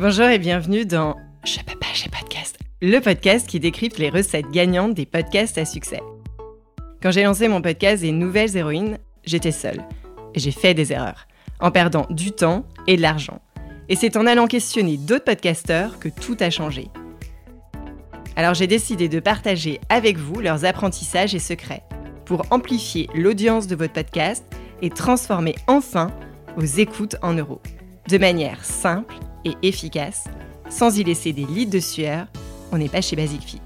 Bonjour et bienvenue dans Je peux pas, podcast, le podcast qui décrypte les recettes gagnantes des podcasts à succès. Quand j'ai lancé mon podcast des nouvelles héroïnes, j'étais seule et j'ai fait des erreurs, en perdant du temps et de l'argent. Et c'est en allant questionner d'autres podcasteurs que tout a changé. Alors j'ai décidé de partager avec vous leurs apprentissages et secrets pour amplifier l'audience de votre podcast et transformer enfin vos écoutes en euros. De manière simple efficace, sans y laisser des litres de sueur, on n'est pas chez Basic Fit.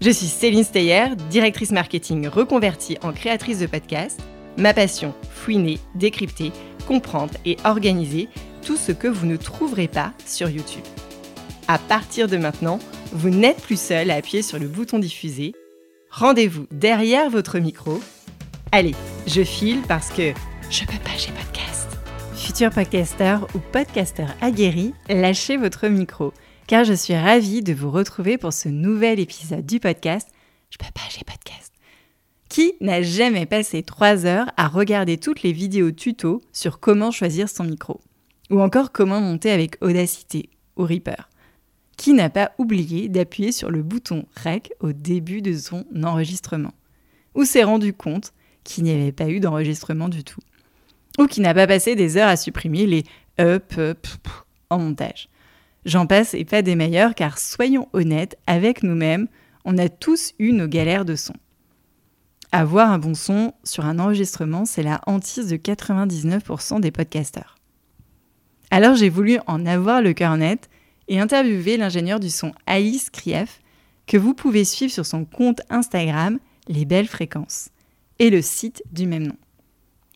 Je suis Céline Steyer, directrice marketing reconvertie en créatrice de podcast. Ma passion, fouiner, décrypter, comprendre et organiser tout ce que vous ne trouverez pas sur YouTube. À partir de maintenant, vous n'êtes plus seul à appuyer sur le bouton diffuser. Rendez-vous derrière votre micro. Allez, je file parce que je peux pas, j'ai podcast. Futur podcaster ou podcaster aguerri, lâchez votre micro, car je suis ravie de vous retrouver pour ce nouvel épisode du podcast Je peux pas, j'ai podcast. Qui n'a jamais passé trois heures à regarder toutes les vidéos tuto sur comment choisir son micro. Ou encore comment monter avec Audacity ou Reaper. Qui n'a pas oublié d'appuyer sur le bouton REC au début de son enregistrement. Ou s'est rendu compte qu'il n'y avait pas eu d'enregistrement du tout ou qui n'a pas passé des heures à supprimer les up, up en montage. J'en passe et pas des meilleurs car soyons honnêtes avec nous-mêmes, on a tous eu nos galères de son. Avoir un bon son sur un enregistrement, c'est la hantise de 99% des podcasteurs. Alors j'ai voulu en avoir le cœur net et interviewer l'ingénieur du son Alice Krief, que vous pouvez suivre sur son compte Instagram Les Belles Fréquences, et le site du même nom.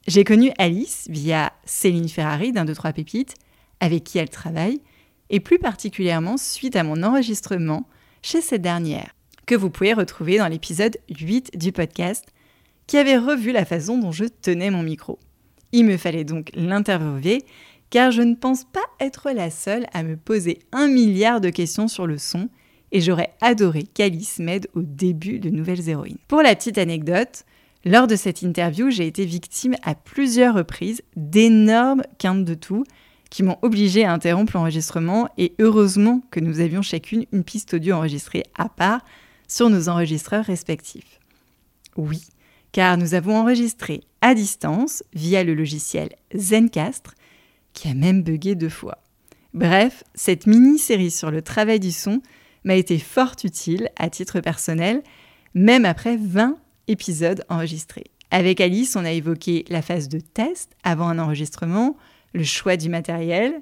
J'ai connu Alice via Céline Ferrari d'un 2-3 Pépites, avec qui elle travaille, et plus particulièrement suite à mon enregistrement chez cette dernière, que vous pouvez retrouver dans l'épisode 8 du podcast, qui avait revu la façon dont je tenais mon micro. Il me fallait donc l'interviewer, car je ne pense pas être la seule à me poser un milliard de questions sur le son, et j'aurais adoré qu'Alice m'aide au début de Nouvelles Héroïnes. Pour la petite anecdote, lors de cette interview, j'ai été victime à plusieurs reprises d'énormes quintes de tout qui m'ont obligé à interrompre l'enregistrement et heureusement que nous avions chacune une piste audio enregistrée à part sur nos enregistreurs respectifs. Oui, car nous avons enregistré à distance via le logiciel Zencastre qui a même bugué deux fois. Bref, cette mini-série sur le travail du son m'a été fort utile à titre personnel, même après 20 épisode enregistré. Avec Alice, on a évoqué la phase de test avant un enregistrement, le choix du matériel,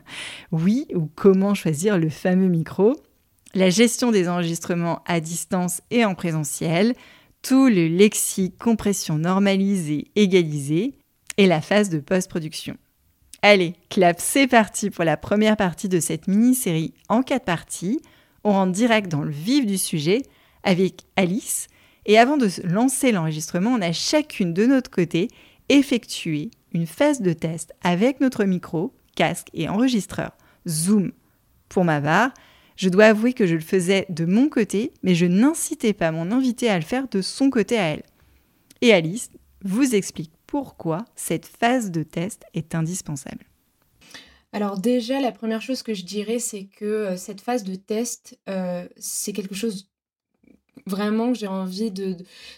oui, ou comment choisir le fameux micro, la gestion des enregistrements à distance et en présentiel, tout le lexique, compression normalisée, égalisée, et la phase de post-production. Allez, clap, c'est parti pour la première partie de cette mini-série en quatre parties. On rentre direct dans le vif du sujet avec Alice, et avant de lancer l'enregistrement, on a chacune de notre côté effectué une phase de test avec notre micro, casque et enregistreur Zoom. Pour ma part, je dois avouer que je le faisais de mon côté, mais je n'incitais pas mon invité à le faire de son côté à elle. Et Alice vous explique pourquoi cette phase de test est indispensable. Alors déjà, la première chose que je dirais, c'est que euh, cette phase de test, euh, c'est quelque chose vraiment j'ai envie de,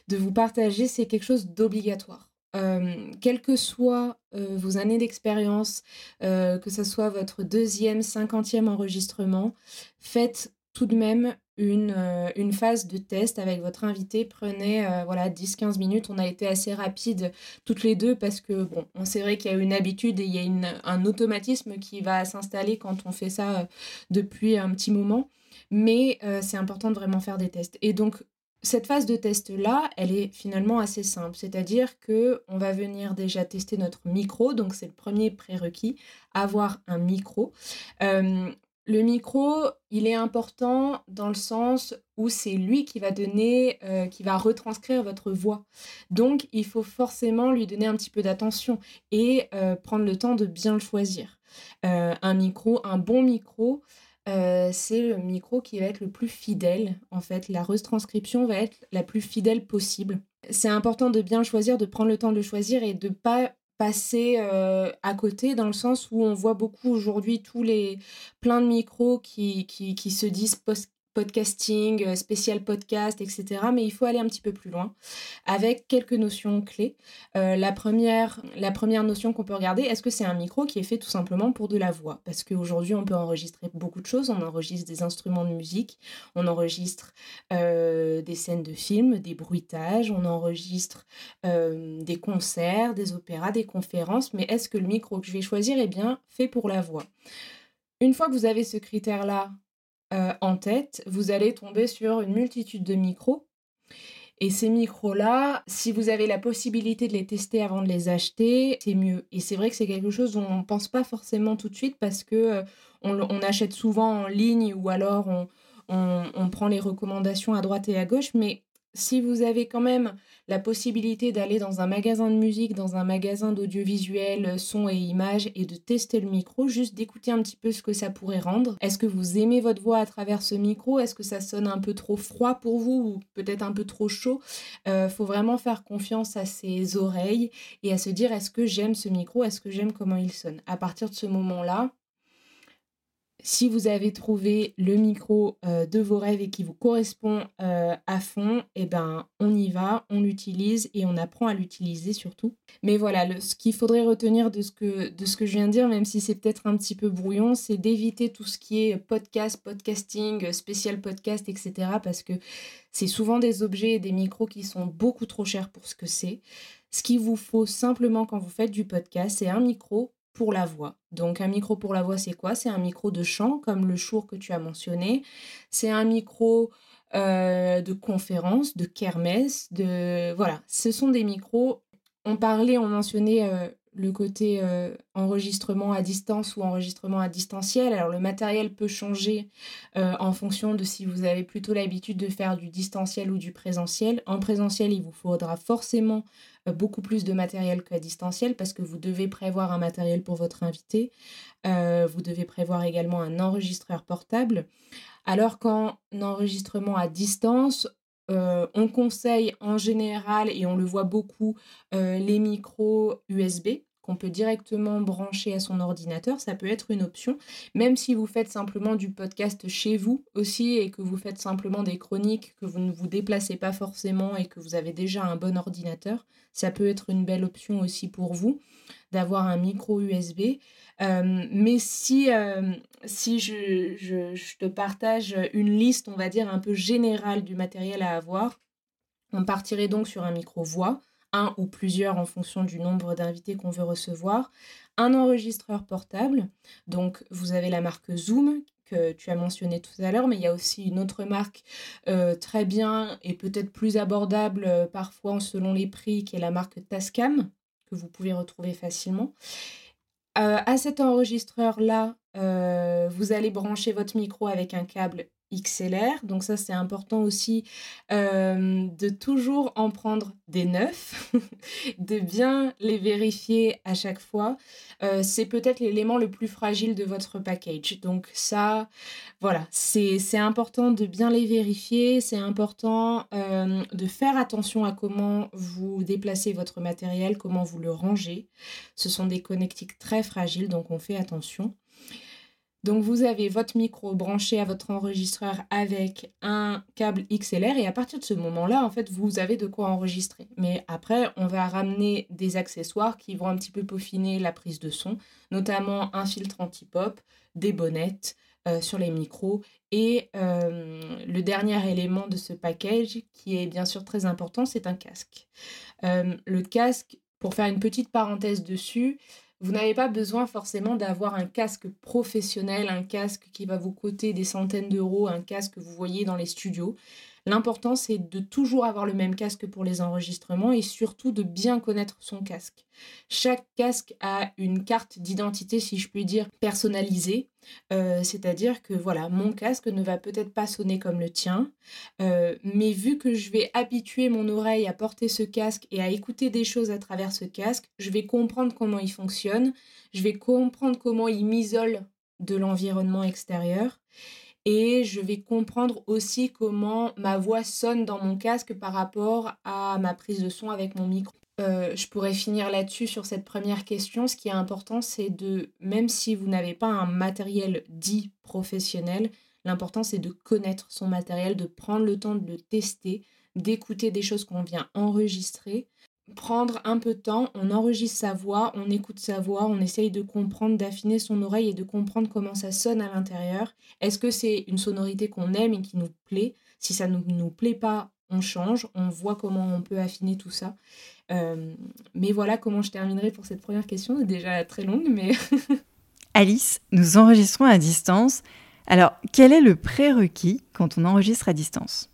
de, vous partager, c'est quelque chose d'obligatoire. Euh, quelles que soient euh, vos années d'expérience, euh, que ce soit votre deuxième, cinquantième enregistrement, faites tout de même une, une phase de test avec votre invité. Prenez voilà 10-15 minutes. On a été assez rapide toutes les deux parce que bon, on sait vrai qu'il y a une habitude et il y a une, un automatisme qui va s'installer quand on fait ça depuis un petit moment mais euh, c'est important de vraiment faire des tests. Et donc, cette phase de test-là, elle est finalement assez simple, c'est-à-dire que on va venir déjà tester notre micro, donc c'est le premier prérequis, avoir un micro. Euh, le micro, il est important dans le sens où c'est lui qui va donner, euh, qui va retranscrire votre voix. Donc, il faut forcément lui donner un petit peu d'attention et prendre le temps de bien le choisir. un micro, un bon micro, euh, c'est le micro qui va être le plus fidèle. En fait, la retranscription va être la plus fidèle possible. C'est important de bien choisir, de prendre le temps de le choisir et de pas passer à côté dans le sens où on voit beaucoup aujourd'hui tous les plein de micros qui, qui, qui se disent post podcasting, euh, spécial podcast, etc. Mais il faut aller un petit peu plus loin avec quelques notions clés. Euh, la, première, notion qu'on peut regarder, est-ce que c'est un micro qui est fait tout simplement pour de la voix? Parce qu'aujourd'hui, on peut enregistrer beaucoup de choses. On enregistre des instruments de musique, on enregistre euh, des scènes de films, des bruitages, on enregistre des concerts, des opéras, des conférences. Mais est-ce que le micro que je vais choisir est bien fait pour la voix? Une fois que vous avez ce critère-là euh, en tête, vous allez tomber sur une multitude de micros. Et ces micros-là, si vous avez la possibilité de les tester avant de les acheter, c'est mieux. Et c'est vrai que c'est quelque chose dont on ne pense pas forcément tout de suite parce que euh, on, achète souvent en ligne ou alors on, on, prend les recommandations à droite et à gauche. Mais si vous avez quand même la possibilité d'aller dans un magasin de musique, dans un magasin d'audiovisuel, euh, son et images, et de tester le micro, juste d'écouter un petit peu ce que ça pourrait rendre. Est-ce que vous aimez votre voix à travers ce micro? Est-ce que ça sonne un peu trop froid pour vous ou peut-être un peu trop chaud? Euh, Faut vraiment faire confiance à ses oreilles et à se dire est-ce que j'aime ce micro? Est-ce que j'aime comment il sonne? À partir de ce moment-là, si vous avez trouvé le micro euh, de vos rêves et qui vous correspond euh, à fond, eh ben on y va, on l'utilise et on apprend à l'utiliser surtout. Mais voilà, ce qu'il faudrait retenir de ce, que, de ce que je viens de dire, même si c'est peut-être un petit peu brouillon, c'est d'éviter tout ce qui est podcast, podcasting, spécial podcast, etc. Parce que c'est souvent des objets et des micros qui sont beaucoup trop chers pour ce que c'est. Ce qu'il vous faut simplement quand vous faites du podcast, c'est un micro pour la voix. Donc un micro pour la voix, c'est quoi? C'est un micro de chant, comme le chour que tu as mentionné. C'est un micro euh, de conférence, de kermesse, de... Voilà, ce sont des micros. On parlait, on mentionnait euh, le côté euh, enregistrement à distance ou enregistrement à distanciel. Alors le matériel peut changer en fonction de si vous avez plutôt l'habitude de faire du distanciel ou du présentiel. En présentiel, il vous faudra forcément euh, beaucoup plus de matériel qu'à distanciel parce que vous devez prévoir un matériel pour votre invité. Euh, vous devez prévoir également un enregistreur portable. Alors qu'en enregistrement à distance, euh, on conseille en général, et on le voit beaucoup, les micros USB qu'on peut directement brancher à son ordinateur, ça peut être une option, même si vous faites simplement du podcast chez vous aussi et que vous faites simplement des chroniques, que vous ne vous déplacez pas forcément et que vous avez déjà un bon ordinateur, ça peut être une belle option aussi pour vous d'avoir un micro USB. Euh, mais si, euh, je, je te partage une liste, on va dire, un peu générale du matériel à avoir, on partirait donc sur un micro voix un ou plusieurs en fonction du nombre d'invités qu'on veut recevoir, un enregistreur portable. Donc vous avez la marque Zoom que tu as mentionné tout à l'heure, mais il y a aussi une autre marque euh, très bien et peut-être plus abordable euh, parfois selon les prix, qui est la marque Tascam, que vous pouvez retrouver facilement. Euh, à cet enregistreur-là, vous allez brancher votre micro avec un câble XLR. Donc ça, c'est important aussi euh, de toujours en prendre des neufs, de bien les vérifier à chaque fois. Euh, c'est peut-être l'élément le plus fragile de votre package. Donc ça, voilà, c'est important de bien les vérifier. C'est important euh, de faire attention à comment vous déplacez votre matériel, comment vous le rangez. Ce sont des connectiques très fragiles, donc on fait attention. Donc vous avez votre micro branché à votre enregistreur avec un câble XLR et à partir de ce moment-là, en fait, vous avez de quoi enregistrer. Mais après, on va ramener des accessoires qui vont un petit peu peaufiner la prise de son, notamment un filtre anti-pop, des bonnettes euh, sur les micros et euh, le dernier élément de ce package qui est bien sûr très important, c'est un casque. Euh, le casque, pour faire une petite parenthèse dessus, vous n'avez pas besoin forcément d'avoir un casque professionnel, un casque qui va vous coûter des centaines d'euros, un casque que vous voyez dans les studios. L'important, c'est de toujours avoir le même casque pour les enregistrements et surtout de bien connaître son casque. Chaque casque a une carte d'identité, si je puis dire, personnalisée. Euh, c'est-à-dire que voilà, mon casque ne va peut-être pas sonner comme le tien, euh, mais vu que je vais habituer mon oreille à porter ce casque et à écouter des choses à travers ce casque, je vais comprendre comment il fonctionne, je vais comprendre comment il m'isole de l'environnement extérieur et je vais comprendre aussi comment ma voix sonne dans mon casque par rapport à ma prise de son avec mon micro. euh, je pourrais finir là-dessus sur cette première question. Ce qui est important, c'est de, même si vous n'avez pas un matériel dit professionnel, l'important c'est de connaître son matériel, de prendre le temps de le tester, d'écouter des choses qu'on vient enregistrer. Prendre un peu de temps, on enregistre sa voix, on écoute sa voix, on essaye de comprendre, d'affiner son oreille et de comprendre comment ça sonne à l'intérieur. Est-ce que c'est une sonorité qu'on aime et qui nous plaît? Si ça ne nous plaît pas, on change, on voit comment on peut affiner tout ça. Euh, mais voilà comment je terminerai pour cette première question, déjà très longue, mais... Alice, nous enregistrons à distance. Alors, quel est le prérequis quand on enregistre à distance?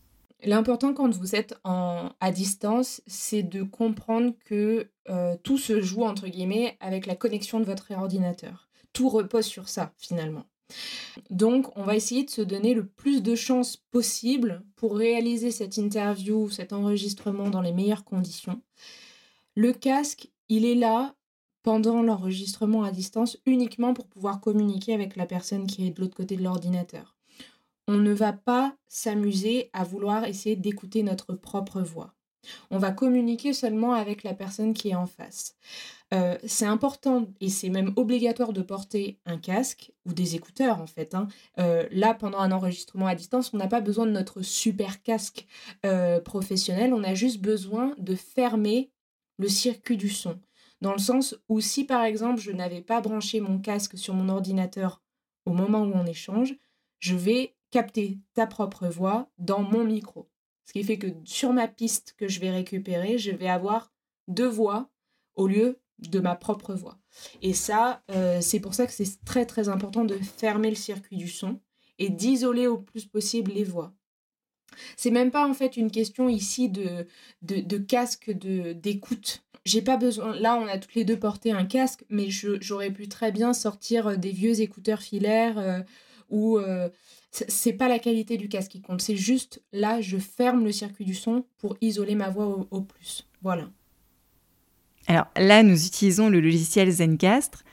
L'important quand vous êtes à distance, c'est de comprendre que euh, tout se joue, entre guillemets, avec la connexion de votre ordinateur. Tout repose sur ça, finalement. Donc, on va essayer de se donner le plus de chances possible pour réaliser cette interview, cet enregistrement dans les meilleures conditions. Le casque, il est là pendant l'enregistrement à distance uniquement pour pouvoir communiquer avec la personne qui est de l'autre côté de l'ordinateur. On ne va pas s'amuser à vouloir essayer d'écouter notre propre voix. On va communiquer seulement avec la personne qui est en face. Euh, c'est important et c'est même obligatoire de porter un casque ou des écouteurs en fait. Hein. Euh, là, pendant un enregistrement à distance, on n'a pas besoin de notre super casque euh, professionnel, on a juste besoin de fermer le circuit du son. Dans le sens où si par exemple je n'avais pas branché mon casque sur mon ordinateur au moment où on échange, je vais capter ta propre voix dans mon micro. Ce qui fait que sur ma piste que je vais récupérer, je vais avoir deux voix au lieu de ma propre voix. Et ça, euh, c'est pour ça que c'est très très important de fermer le circuit du son et d'isoler au plus possible les voix. C'est même pas en fait une question ici de, de, casque de, d'écoute. J'ai pas besoin. Là, on a toutes les deux porté un casque, mais j'aurais pu très bien sortir euh, des vieux écouteurs filaires euh, ou c'est pas la qualité du casque qui compte. C'est juste là, je ferme le circuit du son pour isoler ma voix au plus. Voilà. Alors là, nous utilisons le logiciel Zencastre.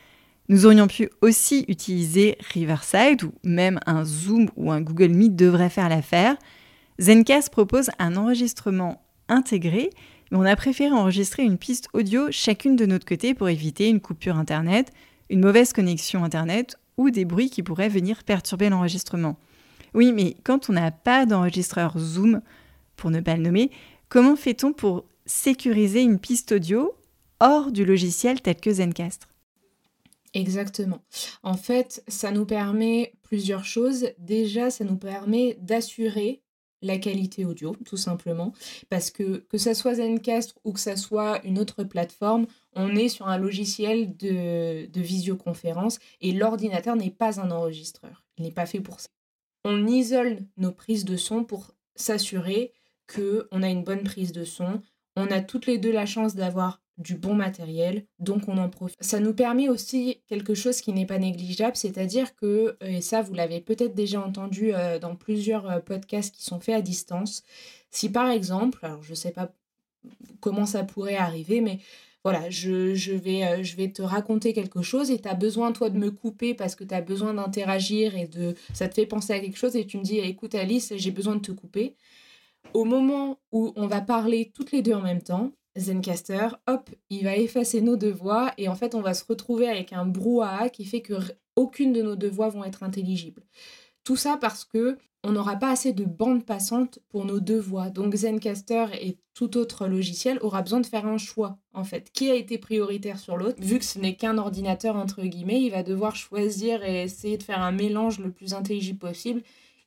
Nous aurions pu aussi utiliser Riverside ou même un Zoom ou un Google Meet devrait faire l'affaire. Zencast propose un enregistrement intégré, mais on a préféré enregistrer une piste audio chacune de notre côté pour éviter une coupure Internet, une mauvaise connexion Internet ou des bruits qui pourraient venir perturber l'enregistrement. Oui, mais quand on n'a pas d'enregistreur Zoom, pour ne pas le nommer, comment fait-on pour sécuriser une piste audio hors du logiciel tel que Zencastre. Exactement. En fait, ça nous permet plusieurs choses. Déjà, ça nous permet d'assurer la qualité audio, tout simplement, parce que que ça soit Zencastre ou que ça soit une autre plateforme, on est sur un logiciel de, de visioconférence et l'ordinateur n'est pas un enregistreur. Il n'est pas fait pour ça. On isole nos prises de son pour s'assurer qu'on a une bonne prise de son. On a toutes les deux la chance d'avoir du bon matériel, donc on en profite. Ça nous permet aussi quelque chose qui n'est pas négligeable, c'est-à-dire que, euh, et ça vous l'avez peut-être déjà entendu euh, dans plusieurs euh, podcasts qui sont faits à distance, si par exemple, alors je ne sais pas comment ça pourrait arriver, mais voilà, je, je, vais, je vais te raconter quelque chose et tu as besoin, toi, de me couper parce que tu as besoin d'interagir et de ça te fait penser à quelque chose et tu me dis, écoute Alice, j'ai besoin de te couper. Au moment où on va parler toutes les deux en même temps, Zencaster, hop, il va effacer nos deux voix et en fait on va se retrouver avec un brouhaha qui fait que aucune de nos deux voix vont être intelligibles. Tout ça parce que on n'aura pas assez de bande passante pour nos deux voix. Donc Zencaster et tout autre logiciel aura besoin de faire un choix en fait. Qui a été prioritaire sur l'autre? Vu que ce n'est qu'un ordinateur entre guillemets, il va devoir choisir et essayer de faire un mélange le plus intelligible possible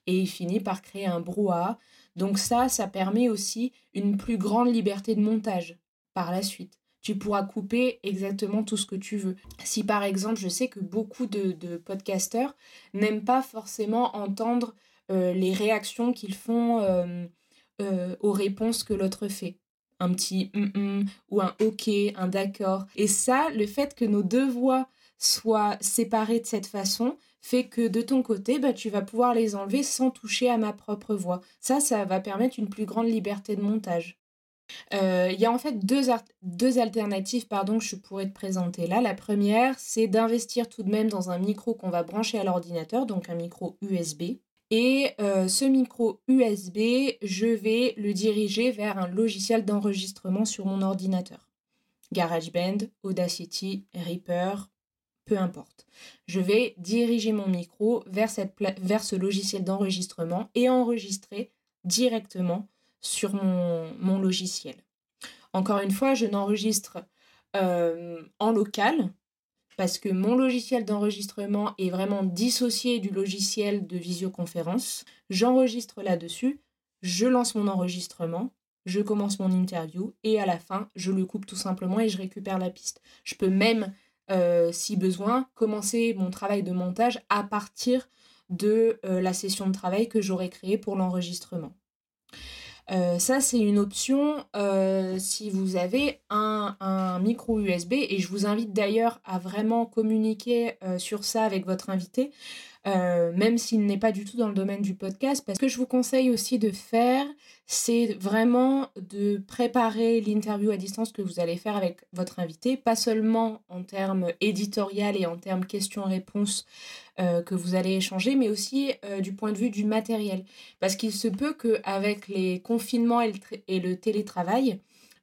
et il finit par créer un brouhaha donc ça, ça permet aussi une plus grande liberté de montage par la suite. Tu pourras couper exactement tout ce que tu veux. Si par exemple, je sais que beaucoup de, podcasteurs n'aiment pas forcément entendre euh, les réactions qu'ils font euh, aux réponses que l'autre fait un petit ou un ok, un d'accord. Et ça, le fait que nos deux voix soient séparées de cette façon, fait que de ton côté, bah, tu vas pouvoir les enlever sans toucher à ma propre voix. Ça, ça va permettre une plus grande liberté de montage. Euh, il y a en fait deux, deux alternatives pardon, que je pourrais te présenter là. La première, c'est d'investir tout de même dans un micro qu'on va brancher à l'ordinateur, donc un micro USB. Et euh, ce micro USB, je vais le diriger vers un logiciel d'enregistrement sur mon ordinateur. GarageBand, Audacity, Reaper, peu importe. Je vais diriger mon micro vers, cette vers ce logiciel d'enregistrement et enregistrer directement sur mon, logiciel. Encore une fois, je n'enregistre euh, en local parce que mon logiciel d'enregistrement est vraiment dissocié du logiciel de visioconférence. J'enregistre là-dessus, je lance mon enregistrement, je commence mon interview et à la fin, je le coupe tout simplement et je récupère la piste. Je peux même, euh, si besoin, commencer mon travail de montage à partir de euh, la session de travail que j'aurai créée pour l'enregistrement. Euh, ça, c'est une option si vous avez un, micro USB et je vous invite d'ailleurs à vraiment communiquer sur ça avec votre invité, même s'il n'est pas du tout dans le domaine du podcast. Parce que je vous conseille aussi de faire, c'est vraiment de préparer l'interview à distance que vous allez faire avec votre invité, pas seulement en termes éditorial et en termes questions-réponses euh, que vous allez échanger, mais aussi euh, du point de vue du matériel. Parce qu'il se peut qu'avec les confinements et le, télétravail,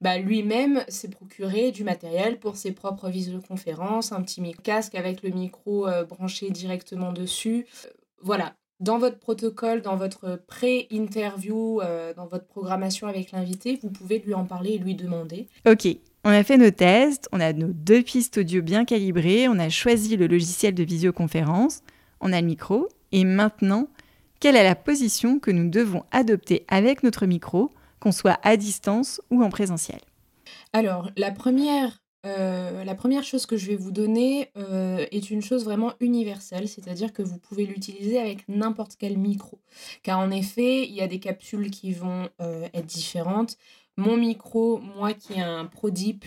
bah, lui-même s'est procuré du matériel pour ses propres visioconférences, un petit casque avec le micro euh, branché directement dessus. voilà, dans votre protocole, dans votre pré-interview, euh, dans votre programmation avec l'invité, vous pouvez lui en parler et lui demander. Ok, on a fait nos tests, on a nos deux pistes audio bien calibrées, on a choisi le logiciel de visioconférence, on a le micro, et maintenant, quelle est la position que nous devons adopter avec notre micro, qu'on soit à distance ou en présentiel Alors, la première euh, chose que je vais vous donner euh, est une chose vraiment universelle, c'est-à-dire que vous pouvez l'utiliser avec n'importe quel micro. Car en effet, il y a des capsules qui vont euh, être différentes. Mon micro, moi qui ai un ProDeep,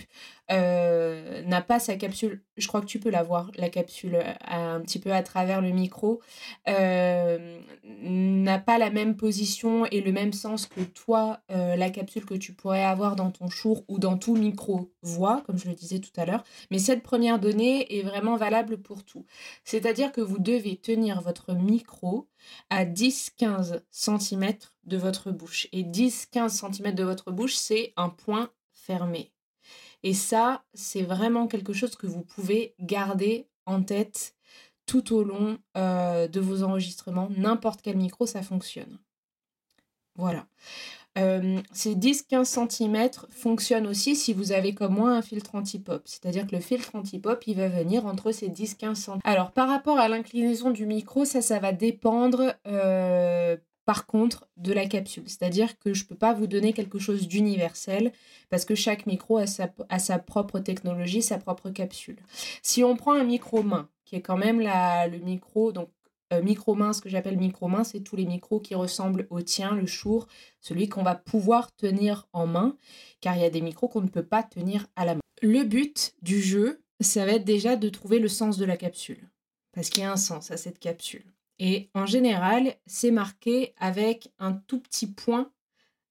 euh, n'a pas sa capsule. Je crois que tu peux la voir, la capsule euh, un petit peu à travers le micro. Euh, n'a pas la même position et le même sens que toi, la capsule que tu pourrais avoir dans ton chour ou dans tout micro voix, comme je le disais tout à l'heure. Mais cette première donnée est vraiment valable pour tout. C'est-à-dire que vous devez tenir votre micro à 10-15 cm de votre bouche. Et 10-15 cm de votre bouche, c'est un point fermé. Et ça, c'est vraiment quelque chose que vous pouvez garder en tête tout au long euh, de vos enregistrements. N'importe quel micro, ça fonctionne. Voilà. Euh, ces 10-15 cm fonctionnent aussi si vous avez comme moi un filtre anti-pop. C'est-à-dire que le filtre anti-pop, il va venir entre ces 10-15 cm. Alors par rapport à l'inclinaison du micro, ça, ça va dépendre euh, par contre de la capsule. C'est-à-dire que je peux pas vous donner quelque chose d'universel parce que chaque micro a sa, propre technologie, sa propre capsule. Si on prend un micro main, qui est quand même le micro, donc euh, micro main, ce que j'appelle micro main, c'est tous les micros qui ressemblent au tien, le chour, celui qu'on va pouvoir tenir en main, car il y a des micros qu'on ne peut pas tenir à la main. Le but du jeu, ça va être déjà de trouver le sens de la capsule, parce qu'il y a un sens à cette capsule. Et en général, c'est marqué avec un tout petit point,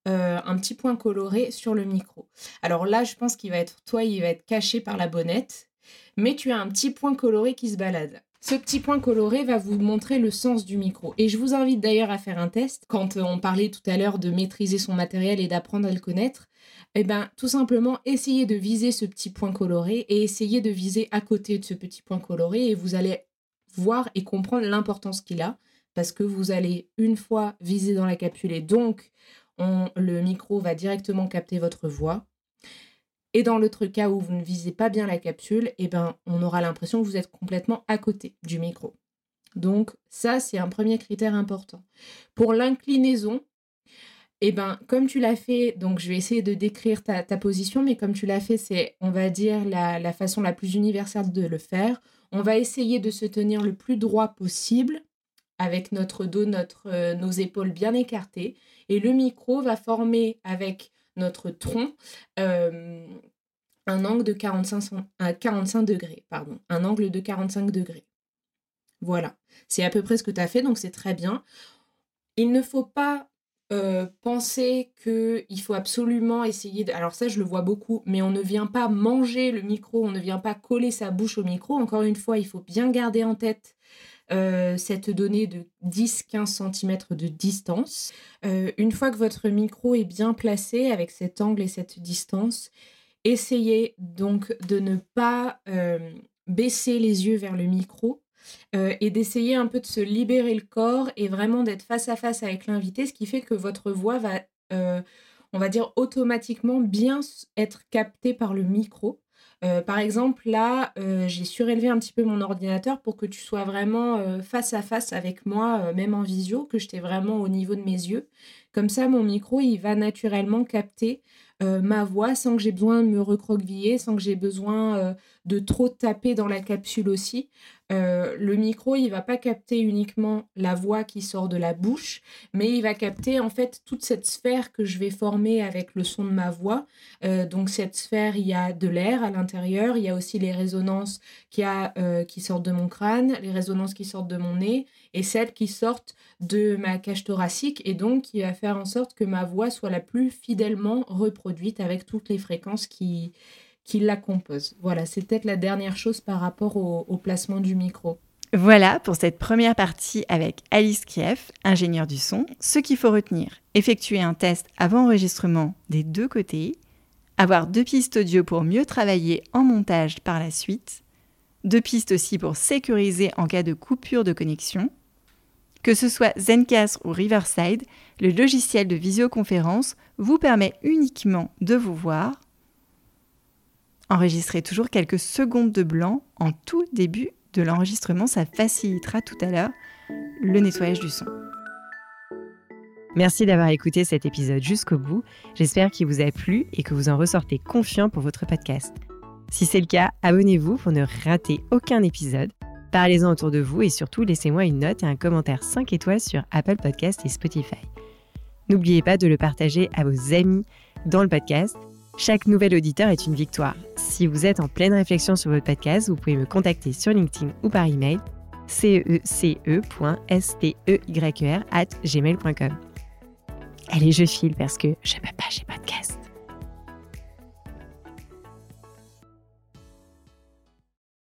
euh, un petit point coloré sur le micro. Alors là, je pense qu'il va être, toi, il va être caché par la bonnette, mais tu as un petit point coloré qui se balade. Ce petit point coloré va vous montrer le sens du micro. Et je vous invite d'ailleurs à faire un test. Quand on parlait tout à l'heure de maîtriser son matériel et d'apprendre à le connaître, eh bien, tout simplement, essayez de viser ce petit point coloré et essayez de viser à côté de ce petit point coloré et vous allez voir et comprendre l'importance qu'il a, parce que vous allez une fois viser dans la capsule et donc le micro va directement capter votre voix. Et dans l'autre cas où vous ne visez pas bien la capsule, eh ben, on aura l'impression que vous êtes complètement à côté du micro. Donc ça, c'est un premier critère important. Pour l'inclinaison, eh ben, comme tu l'as fait, donc je vais essayer de décrire ta, position, mais comme tu l'as fait, c'est, on va dire, la, la, façon la plus universelle de le faire. On va essayer de se tenir le plus droit possible avec notre dos, euh, nos épaules bien écartées. Et le micro va former avec notre tronc euh, un angle de 45, 45 degrés. Pardon, un angle de 45 degrés. Voilà, c'est à peu près ce que tu as fait, donc c'est très bien. Il ne faut pas euh, penser qu'il faut absolument essayer de... Alors ça, je le vois beaucoup, mais on ne vient pas manger le micro, on ne vient pas coller sa bouche au micro. Encore une fois, il faut bien garder en tête euh, cette donnée de 10-15 cm de distance. Euh, une fois que votre micro est bien placé avec cet angle et cette distance, essayez donc de ne pas baisser les yeux vers le micro et d'essayer un peu de se libérer le corps et vraiment d'être face à face avec l'invité, ce qui fait que votre voix va, on va dire, automatiquement bien être captée par le micro. par exemple, là, j'ai surélevé un petit peu mon ordinateur pour que tu sois vraiment face à face avec moi, même en visio, que j'étais vraiment au niveau de mes yeux. Comme ça, mon micro, il va naturellement capter ma voix sans que j'ai besoin de me recroqueviller, sans que j'ai besoin de trop taper dans la capsule aussi. Le micro, il va pas capter uniquement la voix qui sort de la bouche, mais il va capter en fait toute cette sphère que je vais former avec le son de ma voix. donc cette sphère, il y a de l'air à l'intérieur, il y a aussi les résonances qui, a, qui sortent de mon crâne, les résonances qui sortent de mon nez et celles qui sortent de ma cage thoracique et donc qui va faire en sorte que ma voix soit la plus fidèlement reproduite avec toutes les fréquences qui, qui la composent. Voilà, c'est peut-être la dernière chose par rapport au, placement du micro. Voilà pour cette première partie avec Alice Kiev, ingénieure du son. Ce qu'il faut retenir, effectuer un test avant enregistrement des deux côtés, avoir deux pistes audio pour mieux travailler en montage par la suite, deux pistes aussi pour sécuriser en cas de coupure de connexion, que ce soit Zencastr ou Riverside, le logiciel de visioconférence vous permet uniquement de vous voir. Enregistrez toujours quelques secondes de blanc en tout début de l'enregistrement, ça facilitera tout à l'heure le nettoyage du son. Merci d'avoir écouté cet épisode jusqu'au bout. J'espère qu'il vous a plu et que vous en ressortez confiant pour votre podcast. Si c'est le cas, abonnez-vous pour ne rater aucun épisode. Parlez-en autour de vous et surtout laissez-moi une note et un commentaire 5 étoiles sur Apple Podcast et Spotify. N'oubliez pas de le partager à vos amis dans le podcast. Chaque nouvel auditeur est une victoire. Si vous êtes en pleine réflexion sur votre podcast, vous pouvez me contacter sur LinkedIn ou par email cece.steyr at gmail.com. Allez, je file parce que je peux pas, j'ai podcast.